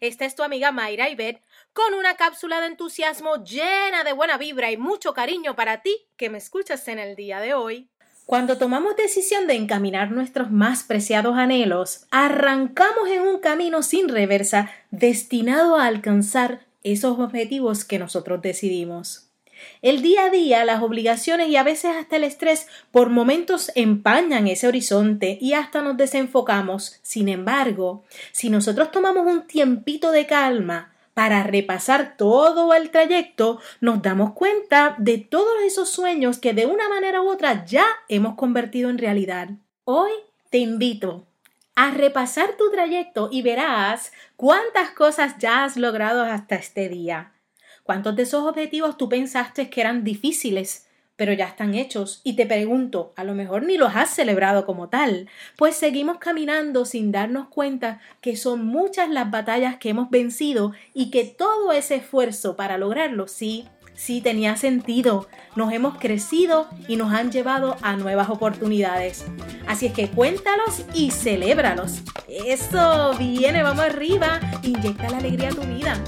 es tu amiga Mayra Ibet con una cápsula de entusiasmo llena de buena vibra y mucho cariño para ti que me escuchas en el día de hoy. Cuando tomamos decisión de encaminar nuestros más preciados anhelos, arrancamos en un camino sin reversa destinado a alcanzar esos objetivos que nosotros decidimos. El día a día, las obligaciones y a veces hasta el estrés por momentos empañan ese horizonte y hasta nos desenfocamos. Sin embargo, si nosotros tomamos un tiempito de calma, para repasar todo el trayecto, nos damos cuenta de todos esos sueños que de una manera u otra ya hemos convertido en realidad. Hoy te invito a repasar tu trayecto y verás cuántas cosas ya has logrado hasta este día. ¿Cuántos de esos objetivos tú pensaste que eran difíciles, pero ya están hechos? Y te pregunto, a lo mejor ni los has celebrado como tal, pues seguimos caminando sin darnos cuenta que son muchas las batallas que hemos vencido y que todo ese esfuerzo para lograrlo sí sí tenía sentido. Nos hemos crecido y nos han llevado a nuevas oportunidades. Así es que cuéntalos y celébralos. Eso, viene, vamos arriba. Inyecta la alegría a tu vida.